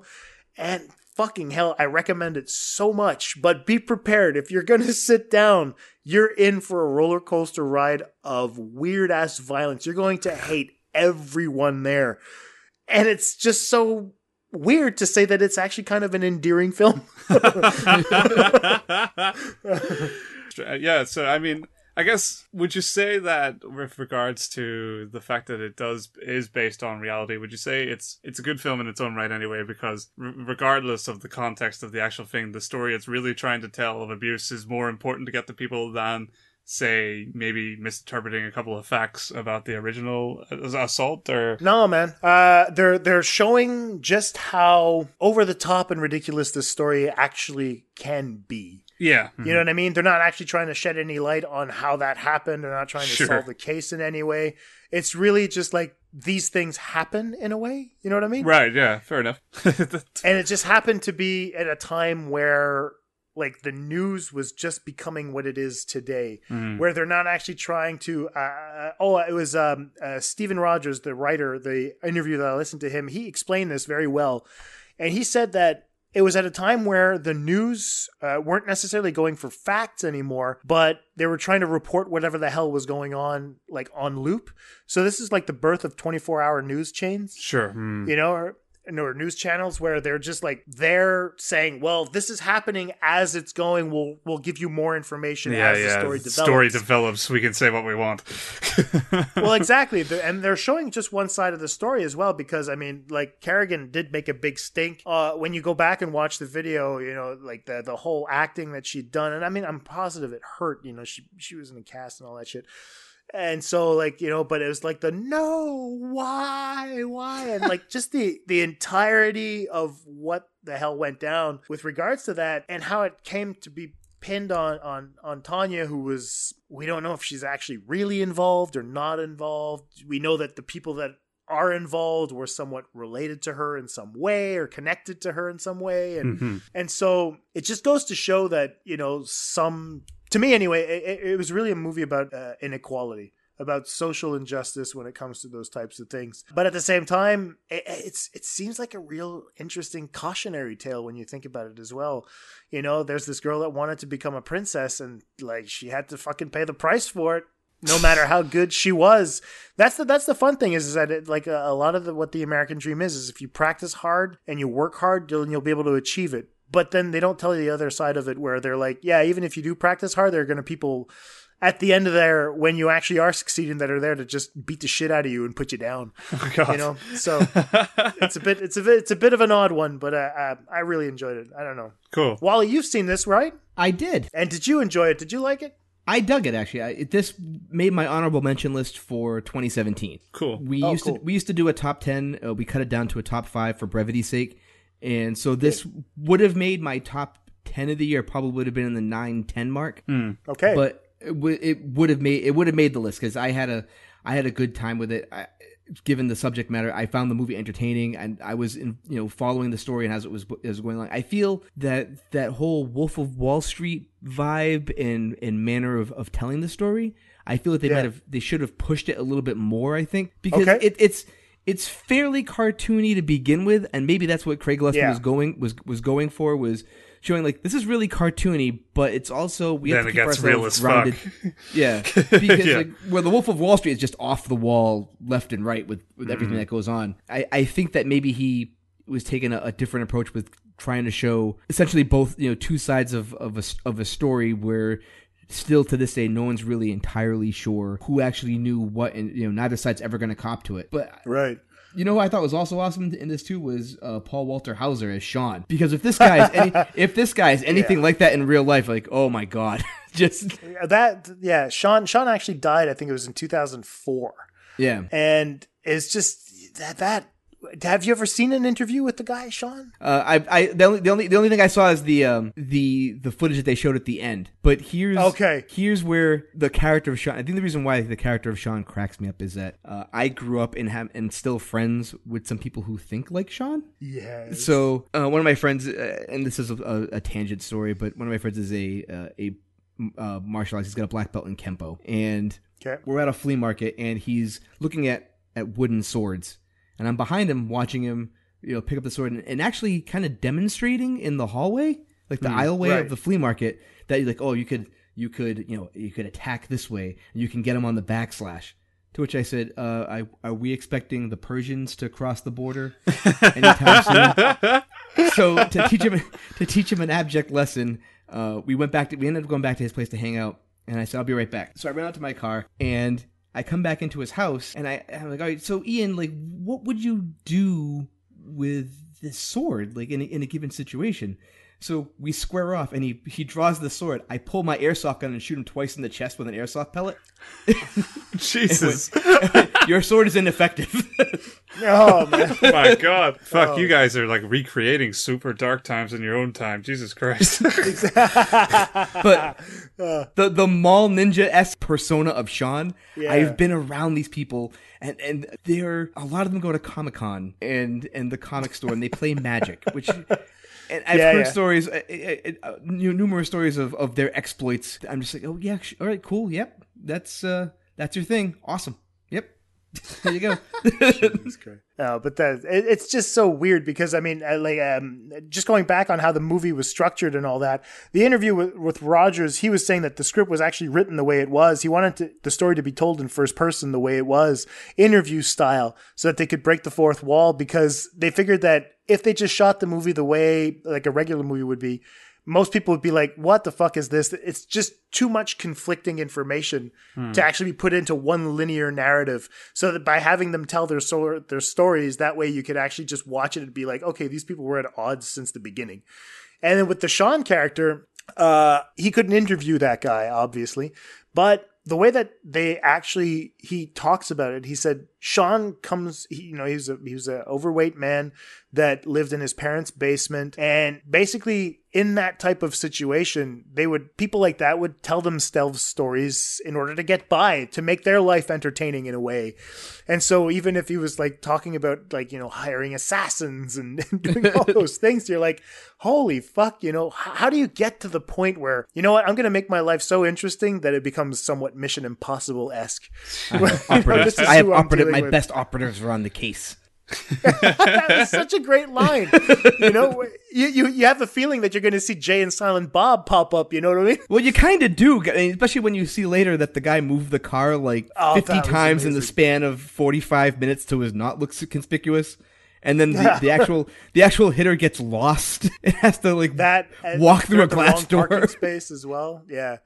And fucking hell, I recommend it so much. But be prepared. If you're going *laughs* to sit down, you're in for a roller coaster ride of weird ass violence. You're going to hate everyone there. And it's just so weird to say that it's actually kind of an endearing film. *laughs* *laughs* Uh, yeah, so I mean, I guess would you say that with regards to the fact that it does is based on reality, would you say it's it's a good film in its own right anyway? Because r- regardless of the context of the actual thing, the story it's really trying to tell of abuse is more important to get to people than say maybe misinterpreting a couple of facts about the original uh, assault or No, man. Uh, they're they're showing just how over the top and ridiculous this story actually can be. Yeah You know what I mean? They're not actually trying to shed any light on how that happened. They're not trying to Sure. solve the case in any way. It's really just like these things happen in a way. You know what I mean? right yeah fair enough *laughs* And it just happened to be at a time where like the news was just becoming what it is today, Mhm. where they're not actually trying to. Uh, oh, it was um, uh, Steven Rogers, the writer, the interview that I listened to him. He explained this very well, and he said that it was at a time where the news uh, weren't necessarily going for facts anymore, but they were trying to report whatever the hell was going on, like on loop. So this is like the birth of twenty four hour news chains sure hmm. you know, or, or news channels where they're just like they're saying, "Well, this is happening as it's going. We'll we'll give you more information yeah as the yeah story develops." story develops we can say what we want well, *laughs* exactly, and they're showing just one side of the story as well because I mean, like Kerrigan did make a big stink. Uh, when you go back and watch the video, you know, like the the whole acting that she'd done, and I mean, I'm positive it hurt. You know, she she was in the cast and all that shit. And so, like you know, but it was like the no, why, why, and like just the the entirety of what the hell went down with regards to that, and how it came to be pinned on on on Tonya, who was we don't know if she's actually really involved or not involved. We know that the people that are involved were somewhat related to her in some way or connected to her in some way, and Mhm. and so it just goes to show that you know some to me anyway, it, it- it was really a movie about uh, inequality. About social injustice when it comes to those types of things, but at the same time, it, it's it seems like a real interesting cautionary tale when you think about it as well you know, there's this girl that wanted to become a princess and like she had to fucking pay the price for it. No matter how good she was, that's the that's the fun thing is, is that it, like a, a lot of the, what the American dream is is if you practice hard and you work hard, you'll you'll be able to achieve it. But then they don't tell you the other side of it where they're like, yeah, even if you do practice hard, there are going to people at the end of there when you actually are succeeding that are there to just beat the shit out of you and put you down. *laughs* God. You know, so it's a bit it's a bit it's a bit of an odd one, but uh, uh, I really enjoyed it. I don't know. cool Wally, you've seen this, right? I did. And did you enjoy it? Did you like it? I dug it actually. I, it, this made my honorable mention list for 2017. Cool. We Oh, used cool. to we used to do a top 10. Uh, we cut it down to a top 5 for brevity's sake. And so this would have made my top 10 of the year probably would have been in the 9 10 mark. Okay. But it, w- it would have made it would have made the list cuz I had a I had a good time with it. I, given the subject matter, I found the movie entertaining and I was in, you know following the story and as it was as going along. I feel that that whole Wolf of Wall Street vibe and and manner of, of telling the story, I feel that they Yeah. might have they should have pushed it a little bit more, I think, because Okay. it, it's it's fairly cartoony to begin with, and maybe that's what Craig Gillespie Yeah. was going was was going for was showing like this is really cartoony, but it's also we have Then to it keep gets real ourselves as rounded. *laughs* fuck. *laughs* Yeah, because Yeah. like where the Wolf of Wall Street is just off the wall, left and right with with everything Mhm. that goes on. I I think that maybe he was taking a, a different approach with trying to show essentially both you know two sides of of a s- of a story where still to this day no one's really entirely sure who actually knew what and you know neither side's ever going to cop to it but Right. You know who I thought was also awesome in this too was uh, Paul Walter Hauser as Sean. Because if this guy is any, *laughs* if this guy is anything like that in real life, like oh my god, *laughs* Just that yeah, Sean Sean actually died. I think it was in 2004. Yeah. and it's just that that. Have you ever seen an interview with the guy, Sean? Uh, I, I, the only, the only, the only thing I saw is the, um, the, the footage that they showed at the end. But here's, Okay. Here's where the character of Sean. I think the reason why the character of Sean cracks me up is that uh, I grew up and have and still friends with some people who think like Sean. Yes. So uh, one of my friends, uh, and this is a, a, a tangent story, but one of my friends is a uh, a uh, martial artist. He's got a black belt in kempo, and Okay. we're at a flea market, and he's looking at at wooden swords, and I'm behind him, watching him, you know, pick up the sword, and, and actually kind of demonstrating in the hallway, like the Mm, aisleway right. of the flea market, that you're like, oh, you could you could you know you could attack this way, and you can get him on the backslash. To which I said, uh, I, "Are we expecting the Persians to cross the border *laughs* anytime soon?" so to teach him to teach him an abject lesson, uh, we went back to we ended up going back to his place to hang out, and I said, "I'll be right back." So I ran out to my car and I come back into his house, and I I'm like, "All right, so Ian, like, what would you do with this sword, like in a, in a given situation?" So we square off, and he he draws the sword. I pull my airsoft gun and shoot him twice in the chest with an airsoft pellet. *laughs* *laughs* Jesus. Your sword is ineffective. *laughs* oh man. *laughs* My God, fuck! Oh. You guys are like recreating super dark times in your own time. Jesus Christ! *laughs* but the the mall ninja s persona of Sean, Yeah. I've been around these people, and and they're a lot of them go to Comic Con and and the comic store, and they play Magic, which. And I've Yeah, heard yeah. stories, uh, uh, uh, numerous stories of, of their exploits. I'm just like, oh yeah, sh- all right, cool, yep, that's uh, that's your thing, awesome, yep, *laughs* there you go. No, but that it, it's just so weird because I mean, uh, like, um, just going back on how the movie was structured and all that. The interview with, with Rogers, he was saying that the script was actually written the way it was. He wanted to, the story to be told in first person the way it was, interview style, so that they could break the fourth wall. Because they figured that if they just shot the movie the way like a regular movie would be, most people would be like, "What the fuck is this?" It's just too much conflicting information Hmm. to actually be put into one linear narrative. So that by having them tell their so- their stories, that way you could actually just watch it and be like, "Okay, these people were at odds since the beginning." And then with the Sean character, uh, he couldn't interview that guy, obviously, but the way that they actually he talks about it, he said Sean comes, he, you know, he's a he was an overweight man that lived in his parents' basement, and basically in that type of situation, they would people like that would tell themselves stories in order to get by, to make their life entertaining in a way. And so even if he was like talking about like you know hiring assassins and, and doing all *laughs* those things, you're like, holy fuck, you know, h- how do you get to the point where you know what I'm going to make my life so interesting that it becomes somewhat Mission Impossible esque. *laughs* I have operative. My best operatives are on the case. that was such a great line. You know, you, you you have the feeling that you're going to see Jay and Silent Bob pop up. You know what I mean? Well, you kind of do, especially when you see later that the guy moved the car like Oh, 50 that was times in the span of 45 minutes to his not look conspicuous. And then the, *laughs* the actual the actual hitter gets lost. *laughs* It has to like That uh, walk through a glass door. space as well. Yeah.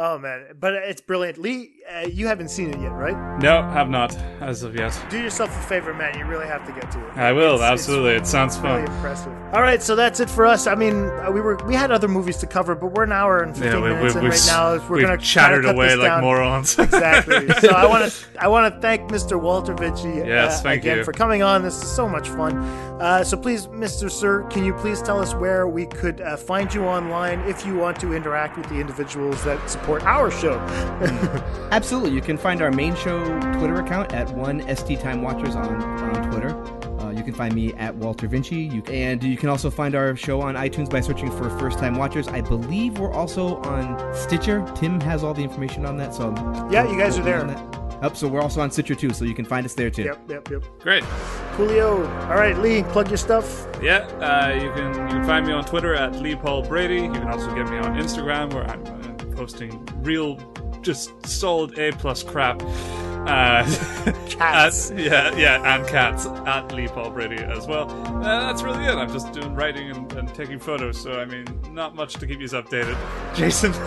Oh man, but it's brilliant. Lee, uh, you haven't seen it yet, right? no, have not as of yet. Do yourself a favor, man. You really have to get to it. I will It's- it's absolutely. it sounds Really fun. impressive. All right, so that's it for us. I mean, uh, we were we had other movies to cover, but we're an hour and fifteen Yeah, we- minutes we- in we've right now. We're gonna chattered cut away this like down. morons. *laughs* exactly. So I want to *laughs* I want to thank Mr. Walter Vici Yes, uh, thank again you. for coming on. This is so much fun. Uh, so please, Mr. Sir, can you please tell us where we could uh, find you online if you want to interact with the individuals that support our show? *laughs* Absolutely. You can find our main show Twitter account at one ST Time Watchers on, on Twitter. Uh, you can find me at Walter Vinci. You, and you can also find our show on iTunes by searching for First Time Watchers. I believe we're also on Stitcher. Tim has all the information on that. So Yeah, you guys are there. on that. So we're also on Stitcher too, so you can find us there too. Yep, yep, yep. Great. Coolio. All right, Lee, plug your stuff. Yeah, uh, you can you can find me on Twitter at Lee Paul Brady. You can also get me on Instagram where I'm uh, posting real, just solid A plus crap. Uh, *laughs* cats. At, yeah, yeah, and cats at Lee Paul Brady as well. Uh, that's really it. I'm just doing writing and, and, taking photos, so I mean, not much to keep you updated. *laughs* Jason. *laughs*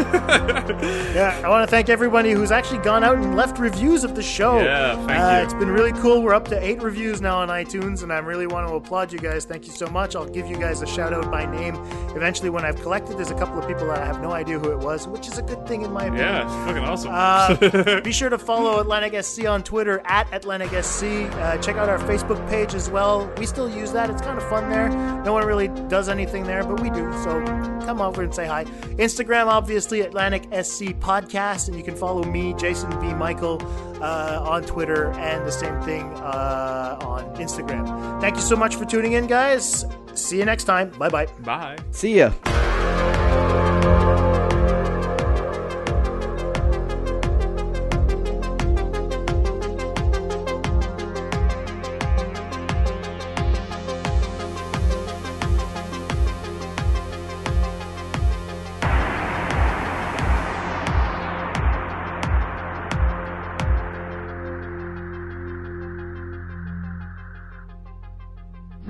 yeah, I want to thank everybody who's actually gone out and left reviews of the show. Yeah, thank uh, you. It's been really cool. We're up to eight reviews now on iTunes, and I really want to applaud you guys. Thank you so much. I'll give you guys a shout out by name eventually when I've collected. There's a couple of people that I have no idea who it was, which is a good thing in my opinion. Yeah, it's fucking awesome. Uh, be sure to follow Atlantic SC on Twitter at Atlantic SC. Uh, check out our Facebook page as well. We still use that. It's kind of fun there. No one really does anything there, but we do. So come over and say hi. Instagram, obviously, Atlantic SC Podcast, and you can follow me, Jason B. Michael, uh, on Twitter, and the same thing uh, on Instagram. Thank you so much for tuning in, guys. See you next time. Bye bye. Bye. See ya.